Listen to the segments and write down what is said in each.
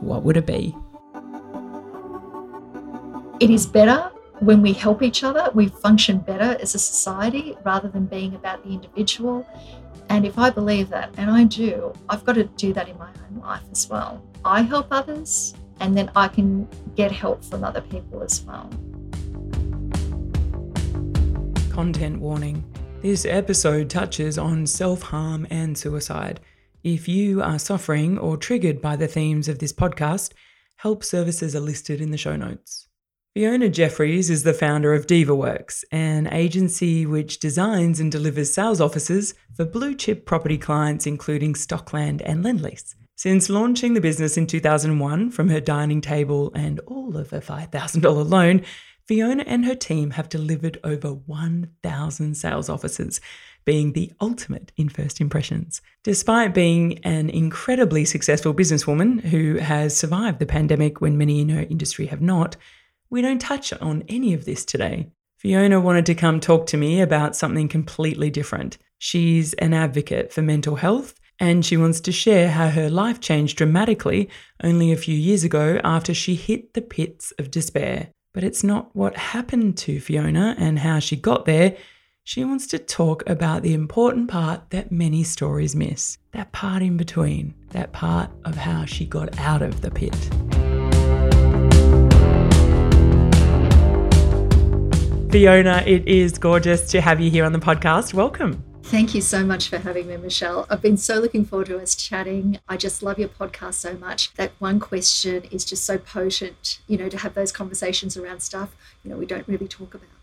what would it be? It is better when we help each other, we function better as a society rather than being about the individual. And if I believe that, and I do, I've got to do that in my own life as well. I help others, and then I can get help from other people as well. Content warning this episode touches on self harm and suicide. If you are suffering or triggered by the themes of this podcast, help services are listed in the show notes. Fiona Jeffries is the founder of DivaWorks, an agency which designs and delivers sales offices for blue chip property clients, including Stockland and Lendlease. Since launching the business in 2001 from her dining table and all of a $5,000 loan, Fiona and her team have delivered over 1,000 sales offices, being the ultimate in first impressions. Despite being an incredibly successful businesswoman who has survived the pandemic when many in her industry have not, we don't touch on any of this today. Fiona wanted to come talk to me about something completely different. She's an advocate for mental health and she wants to share how her life changed dramatically only a few years ago after she hit the pits of despair. But it's not what happened to Fiona and how she got there. She wants to talk about the important part that many stories miss that part in between, that part of how she got out of the pit. Fiona, it is gorgeous to have you here on the podcast. Welcome. Thank you so much for having me, Michelle. I've been so looking forward to us chatting. I just love your podcast so much. That one question is just so potent, you know, to have those conversations around stuff, you know, we don't really talk about.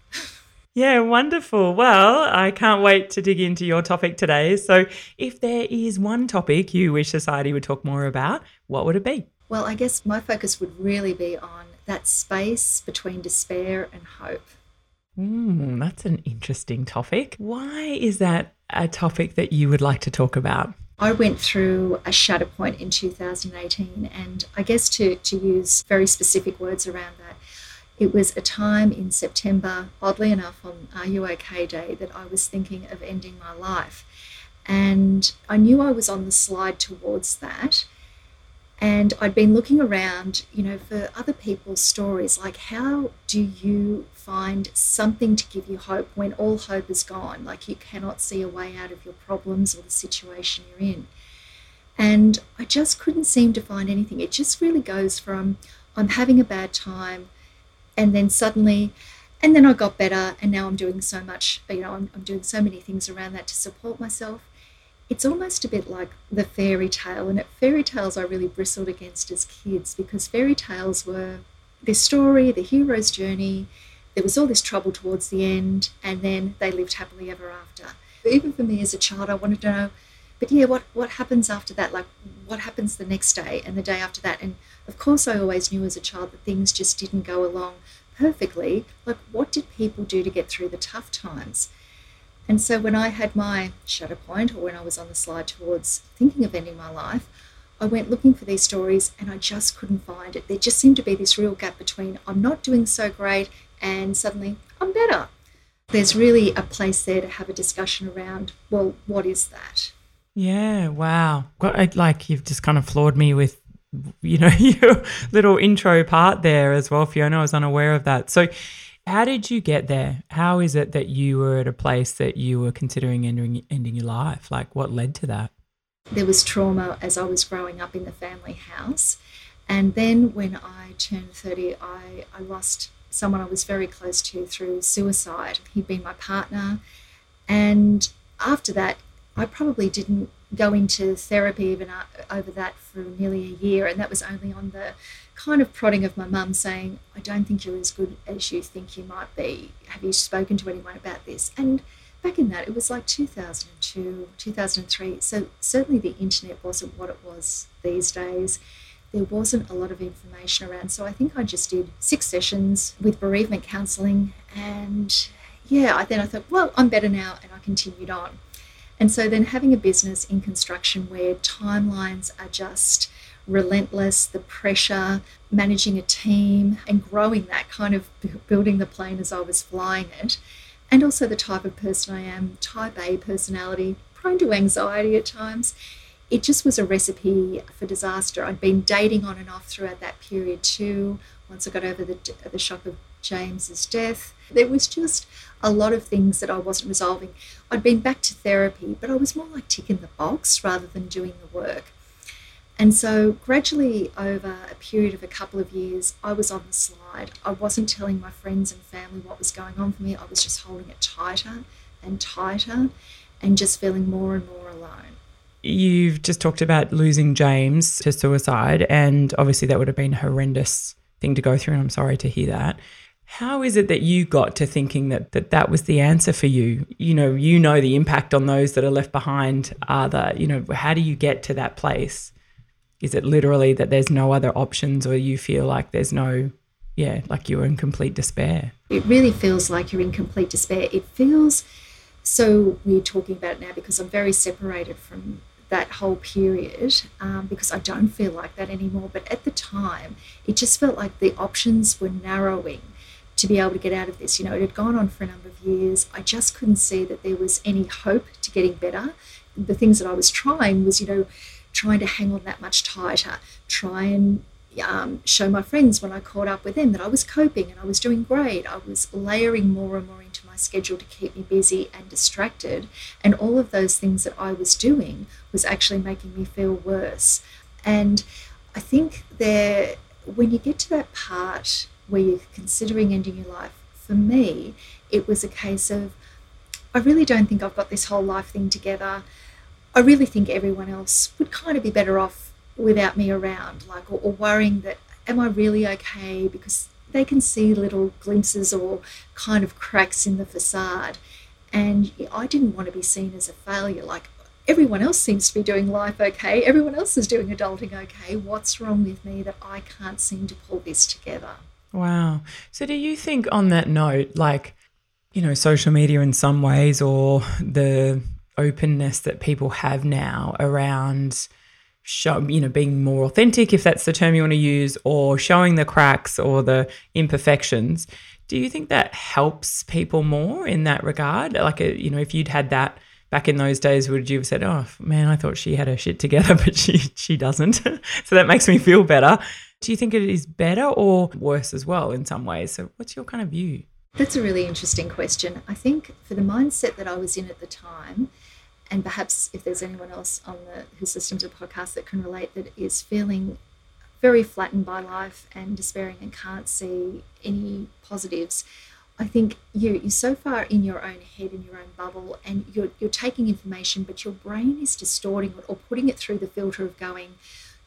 Yeah, wonderful. Well, I can't wait to dig into your topic today. So, if there is one topic you wish society would talk more about, what would it be? Well, I guess my focus would really be on that space between despair and hope. Mm, that's an interesting topic. Why is that a topic that you would like to talk about? I went through a shatter point in 2018, and I guess to, to use very specific words around that, it was a time in September, oddly enough, on Are You OK Day, that I was thinking of ending my life. And I knew I was on the slide towards that. And I'd been looking around, you know, for other people's stories, like how do you find something to give you hope when all hope is gone? Like you cannot see a way out of your problems or the situation you're in. And I just couldn't seem to find anything. It just really goes from I'm having a bad time, and then suddenly, and then I got better, and now I'm doing so much, you know, I'm, I'm doing so many things around that to support myself it's almost a bit like the fairy tale. And at fairy tales, I really bristled against as kids because fairy tales were the story, the hero's journey. There was all this trouble towards the end, and then they lived happily ever after. Even for me as a child, I wanted to know, but yeah, what, what happens after that? Like, what happens the next day and the day after that? And of course, I always knew as a child that things just didn't go along perfectly. Like, what did people do to get through the tough times? And so when I had my shatter point, or when I was on the slide towards thinking of ending my life, I went looking for these stories and I just couldn't find it. There just seemed to be this real gap between I'm not doing so great and suddenly I'm better. There's really a place there to have a discussion around, well, what is that? Yeah, wow. Like you've just kind of floored me with, you know, your little intro part there as well, Fiona. I was unaware of that. So, how did you get there? How is it that you were at a place that you were considering ending, ending your life? Like, what led to that? There was trauma as I was growing up in the family house. And then when I turned 30, I, I lost someone I was very close to through suicide. He'd been my partner. And after that, I probably didn't go into therapy even over that for nearly a year. And that was only on the kind of prodding of my mum saying, I don't think you're as good as you think you might be. Have you spoken to anyone about this? And back in that, it was like 2002, 2003. So certainly the internet wasn't what it was these days. there wasn't a lot of information around. So I think I just did six sessions with bereavement counselling. And yeah, then I thought, well, I'm better now. And I continued on. And so then having a business in construction where timelines are just relentless, the pressure, managing a team, and growing that kind of building the plane as I was flying it, and also the type of person I am, type A personality, prone to anxiety at times. It just was a recipe for disaster. I'd been dating on and off throughout that period too. Once I got over the, the shock of James's death, there was just a lot of things that I wasn't resolving. I'd been back to therapy, but I was more like ticking the box rather than doing the work. And so, gradually, over a period of a couple of years, I was on the slide. I wasn't telling my friends and family what was going on for me. I was just holding it tighter and tighter and just feeling more and more alone. You've just talked about losing James to suicide, and obviously, that would have been a horrendous thing to go through. And I'm sorry to hear that. How is it that you got to thinking that, that that was the answer for you? You know, you know the impact on those that are left behind are the, you know, how do you get to that place? Is it literally that there's no other options or you feel like there's no, yeah, like you're in complete despair? It really feels like you're in complete despair. It feels so weird talking about it now because I'm very separated from that whole period um, because I don't feel like that anymore. But at the time, it just felt like the options were narrowing to be able to get out of this. You know, it had gone on for a number of years. I just couldn't see that there was any hope to getting better. The things that I was trying was, you know, trying to hang on that much tighter, try and um, show my friends when I caught up with them that I was coping and I was doing great. I was layering more and more into my schedule to keep me busy and distracted. And all of those things that I was doing was actually making me feel worse. And I think there, when you get to that part where you're considering ending your life, for me, it was a case of, I really don't think I've got this whole life thing together. I really think everyone else would kind of be better off without me around, like, or, or worrying that, am I really okay? Because they can see little glimpses or kind of cracks in the facade. And I didn't want to be seen as a failure. Like, everyone else seems to be doing life okay. Everyone else is doing adulting okay. What's wrong with me that I can't seem to pull this together? Wow. So, do you think on that note, like, you know, social media in some ways or the openness that people have now around show, you know being more authentic if that's the term you want to use or showing the cracks or the imperfections do you think that helps people more in that regard like a, uh, you know if you'd had that back in those days would you have said oh man i thought she had her shit together but she she doesn't. So that makes me feel better. Do you think it is better or worse as well in some ways? So what's your kind of view? That's a really interesting question. I think for the mindset that i was in at the time and perhaps if there's anyone else on the who's listening to the podcast that can relate that is feeling very flattened by life and despairing and can't see any positives I think you, you're so far in your own head, in your own bubble, and you're, you're taking information, but your brain is distorting it or putting it through the filter of going,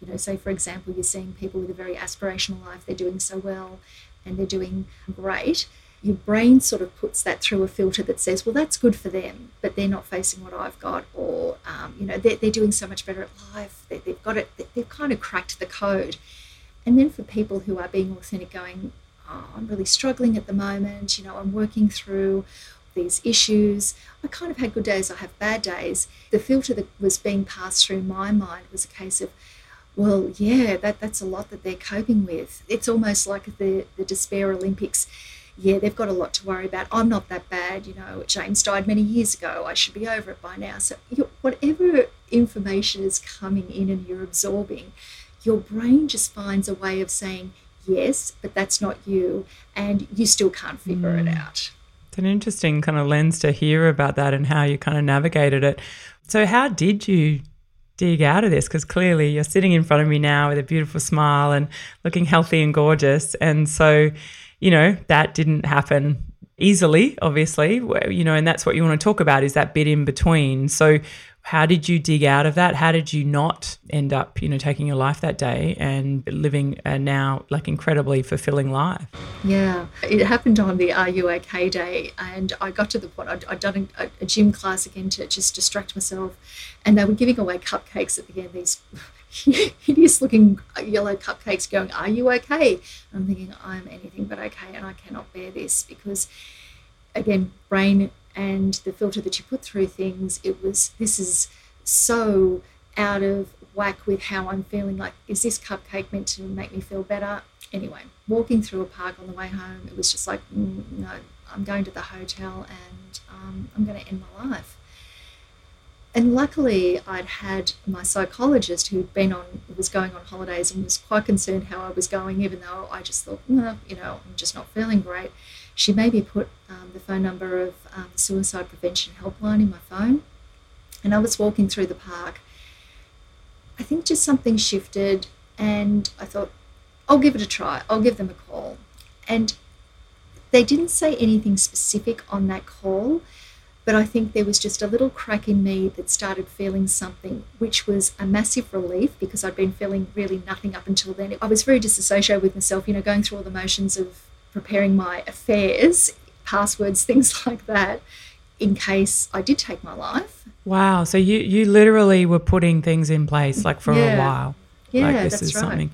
you know, say, for example, you're seeing people with a very aspirational life, they're doing so well and they're doing great your brain sort of puts that through a filter that says, well, that's good for them, but they're not facing what I've got, or, um, you know, they're, they're doing so much better at life, they, they've got it, they've kind of cracked the code. And then for people who are being authentic, going, oh, I'm really struggling at the moment, you know, I'm working through these issues. I kind of had good days, I have bad days. The filter that was being passed through my mind was a case of, well, yeah, that, that's a lot that they're coping with. It's almost like the, the Despair Olympics yeah, they've got a lot to worry about. I'm not that bad, you know. James died many years ago. I should be over it by now. So, whatever information is coming in and you're absorbing, your brain just finds a way of saying, yes, but that's not you. And you still can't figure mm. it out. It's an interesting kind of lens to hear about that and how you kind of navigated it. So, how did you dig out of this because clearly you're sitting in front of me now with a beautiful smile and looking healthy and gorgeous and so you know, that didn't happen easily, obviously, you know, and that's what you want to talk about is that bit in between. So, how did you dig out of that? How did you not end up, you know, taking your life that day and living a now like incredibly fulfilling life? Yeah, it happened on the Are You OK day, and I got to the point I'd, I'd done a, a, gym class again to just distract myself, and they were giving away cupcakes at the end. These hideous looking yellow cupcakes going, Are you okay? I'm thinking, I'm anything but okay, and I cannot bear this because, again, brain and the filter that you put through things, it was, this is so out of whack with how I'm feeling. Like, is this cupcake meant to make me feel better? Anyway, walking through a park on the way home, it was just like, mm, no, I'm going to the hotel and um, I'm going to end my life. And luckily, I'd had my psychologist who'd been on, was going on holidays and was quite concerned how I was going, even though I just thought, you know, I'm just not feeling great. She maybe put um, the phone number of um, the suicide prevention helpline in my phone. And I was walking through the park. I think just something shifted, and I thought, I'll give it a try. I'll give them a call. And they didn't say anything specific on that call, but I think there was just a little crack in me that started feeling something, which was a massive relief because I'd been feeling really nothing up until then. I was very disassociated with myself, you know, going through all the motions of preparing my affairs, passwords, things like that, in case I did take my life. Wow. So you, you literally were putting things in place like for yeah. a while. Yeah, like this that's is right. something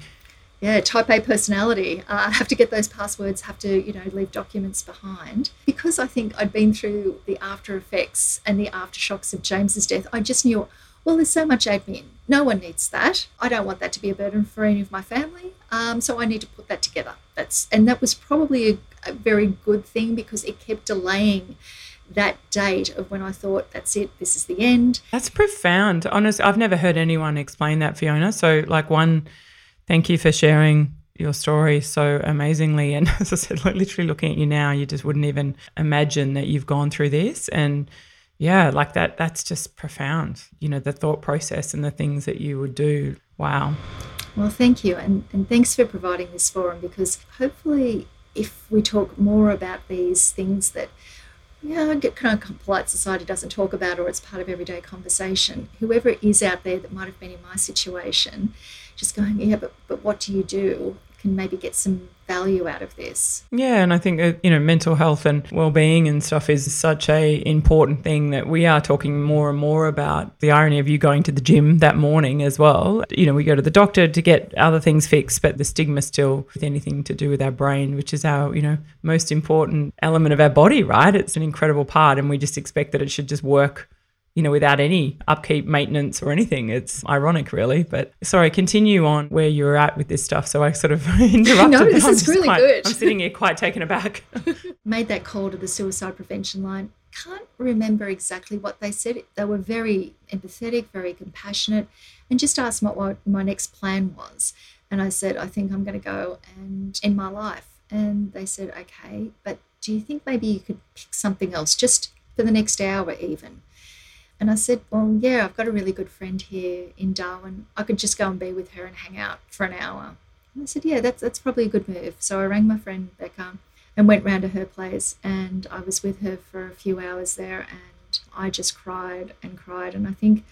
yeah, type A personality. Uh, have to get those passwords, have to, you know, leave documents behind. Because I think I'd been through the after effects and the aftershocks of James's death, I just knew, well, there's so much admin. No one needs that. I don't want that to be a burden for any of my family. Um, so I need to put that together. That's and that was probably a, a very good thing because it kept delaying that date of when I thought, that's it, this is the end. That's profound. Honestly, I've never heard anyone explain that, Fiona. So, like, one Thank you for sharing your story so amazingly. And as I said, like, literally looking at you now, you just wouldn't even imagine that you've gone through this. And yeah, like that, that's just profound. You know, the thought process and the things that you would do. Wow. Well, thank you. And, and thanks for providing this forum because hopefully, if we talk more about these things that yeah, kind of polite society doesn't talk about or it's part of everyday conversation. Whoever is out there that might have been in my situation, just going, yeah, but, but what do you do? Can maybe get some value out of this. Yeah, and I think uh, you know mental health and well-being and stuff is such a important thing that we are talking more and more about. The irony of you going to the gym that morning as well. You know, we go to the doctor to get other things fixed, but the stigma still with anything to do with our brain, which is our you know most important element of our body, right? It's an incredible part, and we just expect that it should just work you know, without any upkeep, maintenance, or anything. It's ironic, really. But sorry, continue on where you were at with this stuff. So I sort of interrupted. no, this is really quite, good. I'm sitting here quite taken aback. Made that call to the suicide prevention line. Can't remember exactly what they said. They were very empathetic, very compassionate, and just asked what, what my next plan was. And I said, I think I'm going to go and end my life. And they said, okay, but do you think maybe you could pick something else just for the next hour, even? And I said, Well, yeah, I've got a really good friend here in Darwin. I could just go and be with her and hang out for an hour. And I said, Yeah, that's, that's probably a good move. So I rang my friend Becca and went round to her place. And I was with her for a few hours there. And I just cried and cried. And I think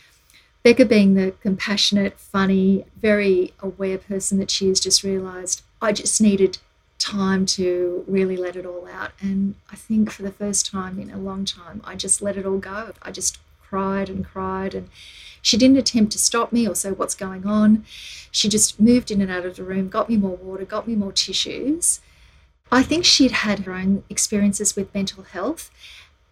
Becca, being the compassionate, funny, very aware person that she is, just realized I just needed time to really let it all out. And I think for the first time in a long time, I just let it all go. I just cried and cried and she didn't attempt to stop me or say what's going on. She just moved in and out of the room, got me more water, got me more tissues. I think she'd had her own experiences with mental health.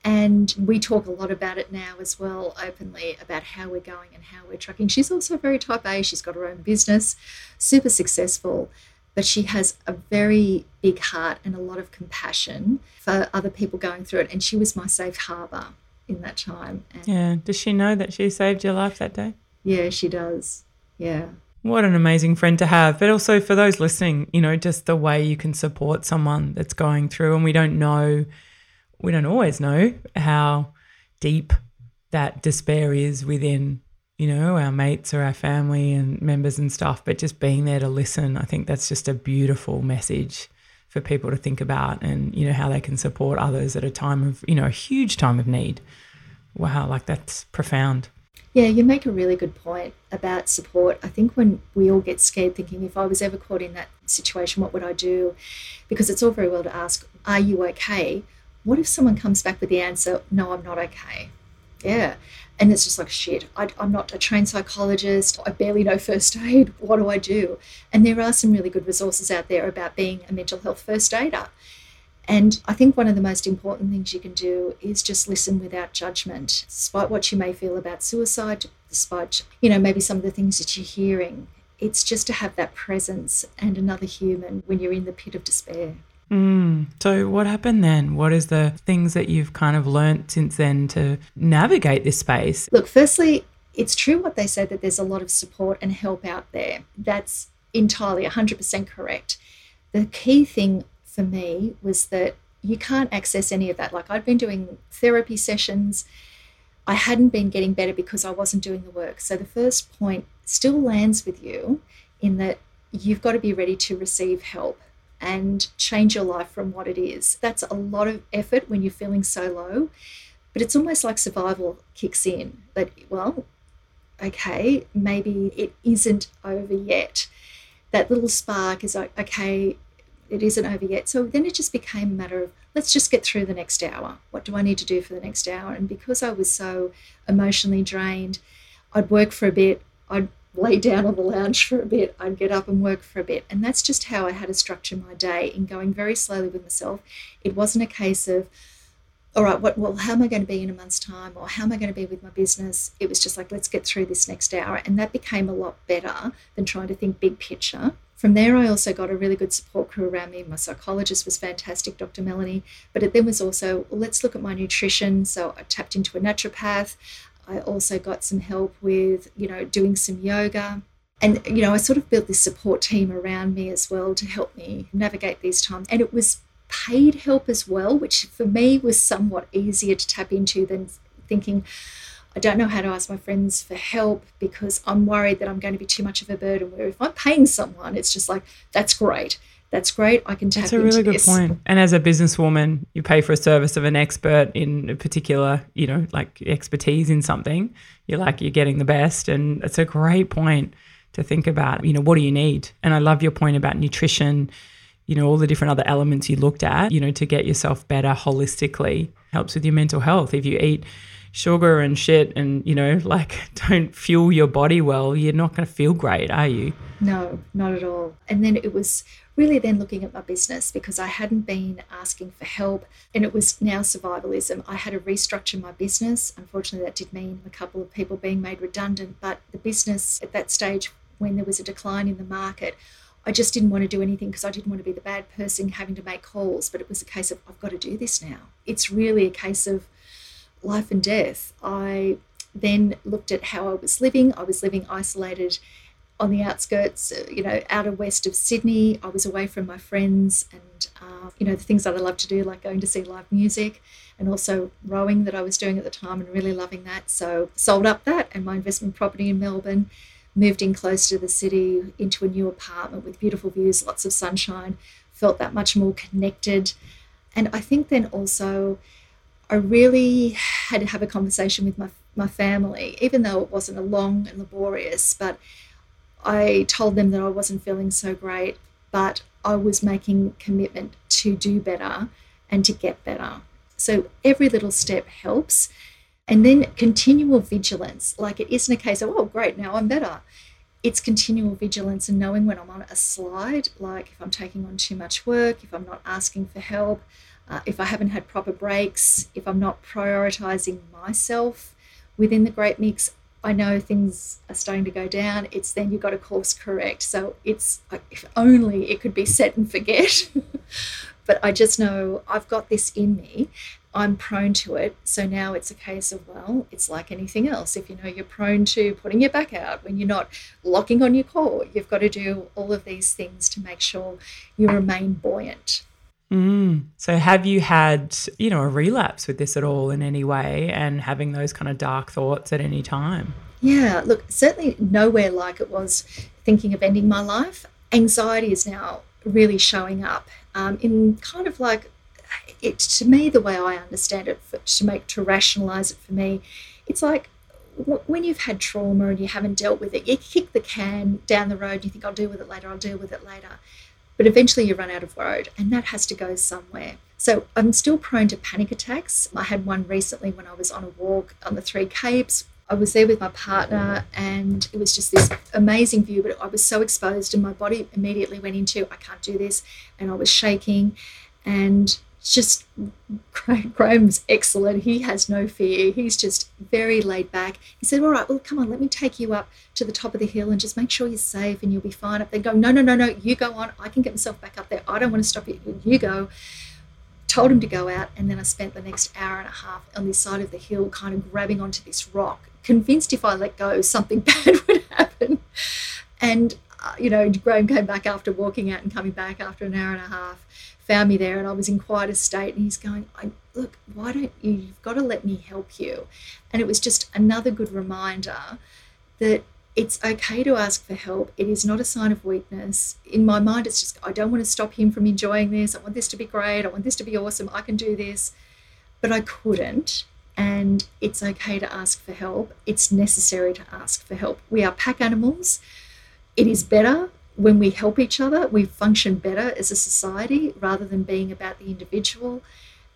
And we talk a lot about it now as well, openly, about how we're going and how we're trucking. She's also very type A. She's got her own business, super successful, but she has a very big heart and a lot of compassion for other people going through it. And she was my safe harbor in that time. And yeah. Does she know that she saved your life that day? Yeah, she does. Yeah. What an amazing friend to have. But also for those listening, you know, just the way you can support someone that's going through. And we don't know, we don't always know how deep that despair is within, you know, our mates or our family and members and stuff. But just being there to listen, I think that's just a beautiful message for people to think about and you know how they can support others at a time of you know a huge time of need. Wow like that's profound. Yeah you make a really good point about support. I think when we all get scared thinking if i was ever caught in that situation what would i do? Because it's all very well to ask are you okay? What if someone comes back with the answer no i'm not okay? Yeah And it's just like, shit, I, am not a trained psychologist. I barely know first aid. What do I do? And there are some really good resources out there about being a mental health first aider. And I think one of the most important things you can do is just listen without judgment, despite what you may feel about suicide, despite, you know, maybe some of the things that you're hearing. It's just to have that presence and another human when you're in the pit of despair. Mm. So, what happened then? What is the things that you've kind of learnt since then to navigate this space? Look, firstly, it's true what they say that there's a lot of support and help out there. That's entirely 100% correct. The key thing for me was that you can't access any of that. Like, I'd been doing therapy sessions, I hadn't been getting better because I wasn't doing the work. So, the first point still lands with you in that you've got to be ready to receive help and change your life from what it is. That's a lot of effort when you're feeling so low, but it's almost like survival kicks in. But, well, okay, maybe it isn't over yet. That little spark is like, okay, it isn't over yet. So then it just became a matter of let's just get through the next hour. What do I need to do for the next hour? And because I was so emotionally drained, I'd work for a bit, I'd lay down on the lounge for a bit, I'd get up and work for a bit. And that's just how I had to structure my day in going very slowly with myself. It wasn't a case of, all right, what well, how am I going to be in a month's time or how am I going to be with my business? It was just like, let's get through this next hour. And that became a lot better than trying to think big picture. From there, I also got a really good support crew around me. My psychologist was fantastic, Dr. Melanie. But it then was also, let's look at my nutrition. So I tapped into a naturopath. I also got some help with, you know, doing some yoga. And, you know, I sort of built this support team around me as well to help me navigate these times. And it was paid help as well, which for me was somewhat easier to tap into than thinking, I don't know how to ask my friends for help because I'm worried that I'm going to be too much of a burden. Where if I'm paying someone, it's just like, that's great that's great. I can tap That's a really good point. And as a businesswoman, you pay for a service of an expert in a particular, you know, like expertise in something. You're like, you're getting the best. And it's a great point to think about, you know, what do you need? And I love your point about nutrition, you know, all the different other elements you looked at, you know, to get yourself better holistically helps with your mental health. If you eat, sugar and shit and you know like don't fuel your body well you're not going to feel great are you no not at all and then it was really then looking at my business because I hadn't been asking for help and it was now survivalism. I had to restructure my business. Unfortunately, that did mean a couple of people being made redundant, but the business at that stage, when there was a decline in the market, I just didn't want to do anything because I didn't want to be the bad person having to make calls. But it was a case of, I've got to do this now. It's really a case of life and death. I then looked at how I was living. I was living isolated on the outskirts, uh, you know, outer west of Sydney. I was away from my friends and, uh, you know, the things that I love to do, like going to see live music and also rowing that I was doing at the time and really loving that. So sold up that and my investment property in Melbourne, moved in close to the city into a new apartment with beautiful views, lots of sunshine, felt that much more connected. And I think then also I really had to have a conversation with my, my family, even though it wasn't a long and laborious, but I told them that I wasn't feeling so great, but I was making commitment to do better and to get better. So every little step helps. And then continual vigilance. Like it isn't a case of, oh, great, now I'm better. It's continual vigilance and knowing when I'm on a slide, like if I'm taking on too much work, if I'm not asking for help, uh, if I haven't had proper breaks, if I'm not prioritizing myself within the great mix, I know things are starting to go down, it's then you've got to course correct. So it's if only it could be set and forget. but I just know I've got this in me. I'm prone to it. So now it's a case of, well, it's like anything else. If you know you're prone to putting your back out when you're not locking on your core, you've got to do all of these things to make sure you remain buoyant. Mm. So, have you had, you know, a relapse with this at all in any way and having those kind of dark thoughts at any time? Yeah, look, certainly nowhere like it was thinking of ending my life. Anxiety is now really showing up um, in kind of like it to me the way I understand it for, to make to rationalize it for me. It's like when you've had trauma and you haven't dealt with it, you kick the can down the road. You think I'll deal with it later. I'll deal with it later but eventually you run out of road and that has to go somewhere. So I'm still prone to panic attacks. I had one recently when I was on a walk on the Three Capes. I was there with my partner, and it was just this amazing view. But I was so exposed, and my body immediately went into I can't do this, and I was shaking. And just Graham's excellent. He has no fear. He's just very laid back. He said, All right, well, come on, let me take you up to the top of the hill and just make sure you're safe and you'll be fine up there. Go, no, no, no, no, you go on. I can get myself back up there. I don't want to stop you. You go. Told him to go out, and then I spent the next hour and a half on this side of the hill, kind of grabbing onto this rock, convinced if I let go, something bad would happen. And, Uh, you know, Graham came back after walking out and coming back after an hour and a half found me there and I was in quite a state and he's going, look, why don't you, you've got to let me help you. And it was just another good reminder that it's okay to ask for help. It is not a sign of weakness. In my mind, it's just, I don't want to stop him from enjoying this. I want this to be great. I want this to be awesome. I can do this. But I couldn't. And it's okay to ask for help. It's necessary to ask for help. We are pack animals. It is better when we help each other, we function better as a society rather than being about the individual.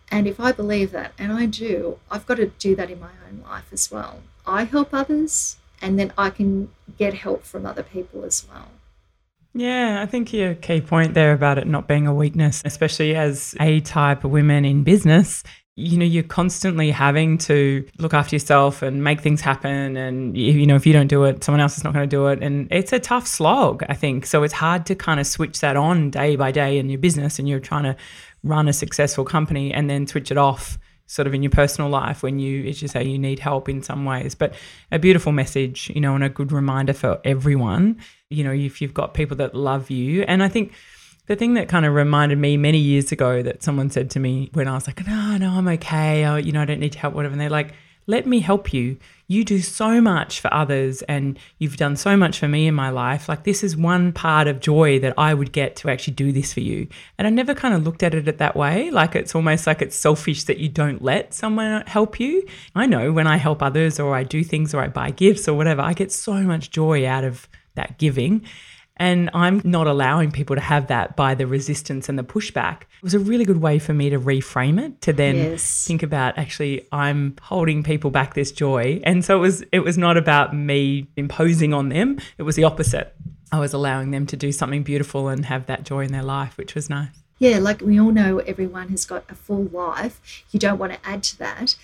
And if I believe that, and I do, I've got to do that in my own life as well. I help others, and then I can get help from other people as well. Yeah, I think your key point there about it not being a weakness, especially as A type of women in business, you know you're constantly having to look after yourself and make things happen and you know if you don't do it someone else is not going to do it. And it's a tough slog i think. So it's hard to kind of switch that on day by day in your business and you're trying to run a successful company and then switch it off sort of in your personal life when you as you say you need help in some ways. But a beautiful message you know and a good reminder for everyone you know if you've got people that love you. And i think the thing that kind of reminded me many years ago that someone said to me when I was like, no, no, I'm okay. Oh, you know, I don't need help, whatever. And they're like, let me help you. You do so much for others and you've done so much for me in my life. Like, this is one part of joy that I would get to actually do this for you. And I never kind of looked at it that way. Like, it's almost like it's selfish that you don't let someone help you. I know when I help others or I do things or I buy gifts or whatever, I get so much joy out of that giving. And I'm not allowing people to have that by the resistance and the pushback. It was a really good way for me to reframe it to then yes. think about actually I'm holding people back this joy. And so it was it was not about me imposing on them. It was the opposite. I was allowing them to do something beautiful and have that joy in their life, which was nice. Yeah, like we all know everyone has got a full life. You don't want to add to that.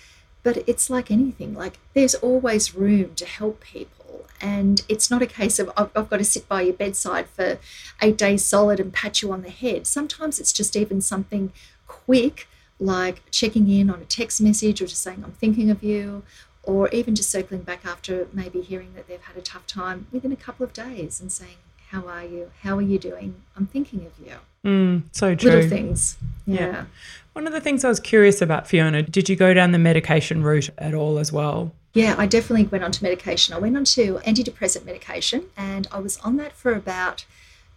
But it's like anything, like there's always room to help people and it's not a case of I've, I've, got to sit by your bedside for eight days solid and pat you on the head. Sometimes it's just even something quick, like checking in on a text message or just saying, I'm thinking of you, or even just circling back after maybe hearing that they've had a tough time within a couple of days and saying, How are you? How are you doing? I'm thinking of you. Mm, so true. Little things. yeah. yeah. One of the things I was curious about, Fiona, did you go down the medication route at all as well? Yeah, I definitely went on to medication. I went on to antidepressant medication and I was on that for about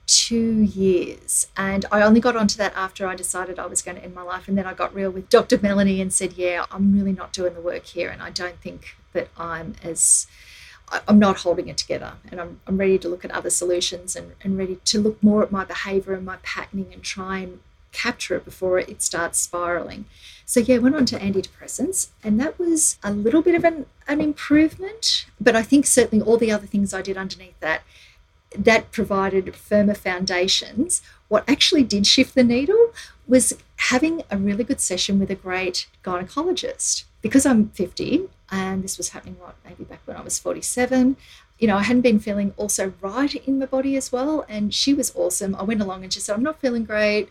two years. And I only got onto that after I decided I was going to end my life. And then I got real with Dr. Melanie and said, Yeah, I'm really not doing the work here. And I don't think that I'm as. I'm not holding it together and I'm, I'm ready to look at other solutions and, and ready to look more at my behavior and my patterning and try and capture it before it starts spiraling. So, yeah, went on to antidepressants, and that was a little bit of an, an improvement. But I think certainly all the other things I did underneath that, that provided firmer foundations. What actually did shift the needle was having a really good session with a great gynecologist. Because I'm 50, and this was happening, what, maybe back when I was 47, you know, I hadn't been feeling also right in my body as well. And she was awesome. I went along and she said, I'm not feeling great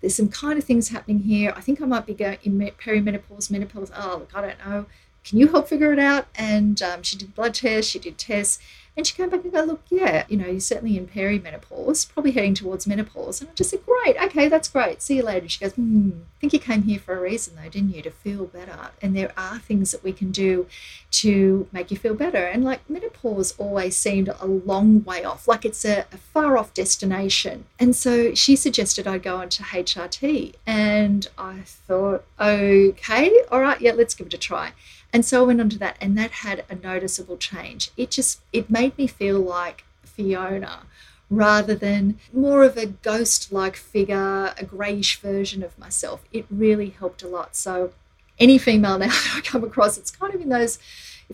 there's some kind of things happening here. I think I might be going in perimenopause, menopause. Oh, look, I don't know. Can you help figure it out? And um, she did blood tests, she did tests, and she came back and go, look, yeah, you know, you're certainly in perimenopause, probably heading towards menopause. And I just said, great, okay, that's great. See you later. She goes, hmm, I think you came here for a reason though, didn't you? To feel better. And there are things that we can do to make you feel better. And like menopause always seemed a long way off, like it's a, a far off destination. And so she suggested I go on to HRT. And I thought, okay, all right, yeah, let's give it a try. And so I went on to that, and that had a noticeable change. It just it made me feel like Fiona rather than more of a ghost like figure, a greyish version of myself. It really helped a lot. So, any female now that I come across, it's kind of in those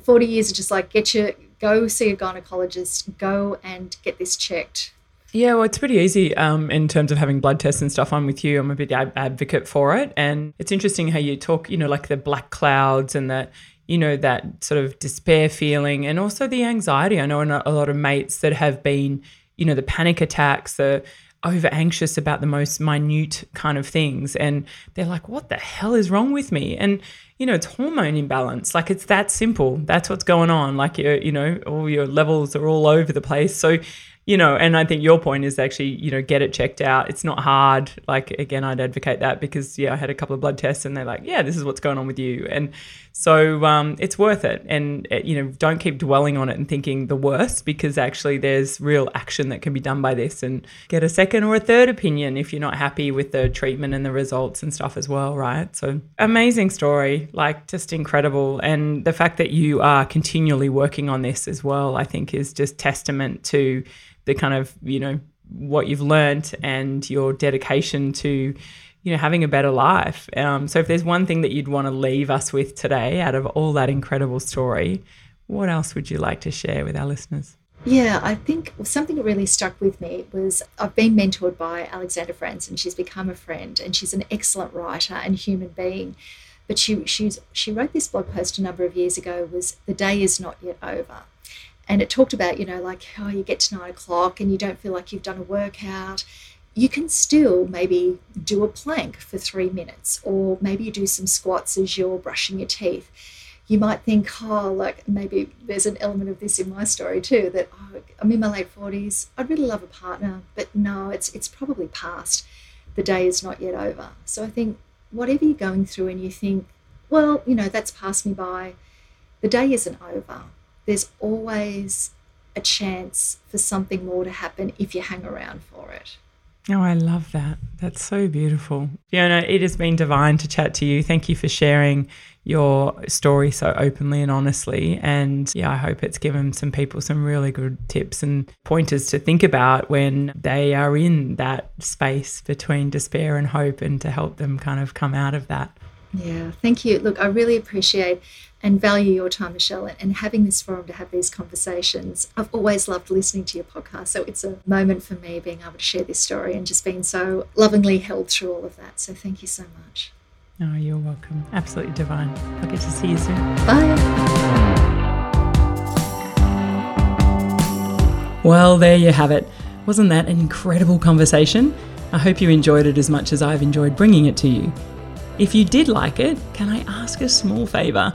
40 years of just like, get your, go see a gynecologist, go and get this checked. Yeah, well, it's pretty easy um, in terms of having blood tests and stuff. I'm with you. I'm a big ad- advocate for it. And it's interesting how you talk, you know, like the black clouds and that, you know, that sort of despair feeling and also the anxiety. I know a lot of mates that have been, you know, the panic attacks, the over anxious about the most minute kind of things. And they're like, what the hell is wrong with me? And, you know, it's hormone imbalance. Like it's that simple. That's what's going on. Like, you you know, all your levels are all over the place. So, you know, and I think your point is actually, you know, get it checked out. It's not hard. Like, again, I'd advocate that because, yeah, I had a couple of blood tests and they're like, yeah, this is what's going on with you. And so um, it's worth it. And, uh, you know, don't keep dwelling on it and thinking the worst because actually there's real action that can be done by this and get a second or a third opinion if you're not happy with the treatment and the results and stuff as well, right? So amazing story, like just incredible. And the fact that you are continually working on this as well, I think is just testament to the kind of you know what you've learned and your dedication to you know having a better life um, so if there's one thing that you'd want to leave us with today out of all that incredible story what else would you like to share with our listeners yeah, I think something that really stuck with me was I've been mentored by Alexandra Franzen. She's become a friend and she's an excellent writer and human being. But she she's she wrote this blog post a number of years ago was the day is not yet over and it talked about you know like oh you get to nine o'clock and you don't feel like you've done a workout you can still maybe do a plank for three minutes or maybe you do some squats as you're brushing your teeth. You might think oh like maybe there's an element of this in my story too that oh, i'm in my late 40s i'd really love a partner but no it's it's probably past. The day is not yet over. So i think whatever you're going through and you think well you know that's passed me by the day isn't over. There's always a chance for something more to happen if you hang around for it. Oh, I love that. That's so beautiful. Fiona, it has been divine to chat to you. Thank you for sharing your story so openly and honestly. And yeah, I hope it's given some people some really good tips and pointers to think about when they are in that space between despair and hope and to help them kind of come out of that. Yeah, thank you. Look, I really appreciate and value your time, Michelle, and having this forum to have these conversations. I've always loved listening to your podcast. So it's a moment for me being able to share this story and just being so lovingly held through all of that. So thank you so much. Oh, you're welcome. Absolutely divine. I'll get to see you soon. Bye. Well, there you have it. Wasn't that an incredible conversation? I hope you enjoyed it as much as I've enjoyed bringing it to you. If you did like it, can I ask a small favour?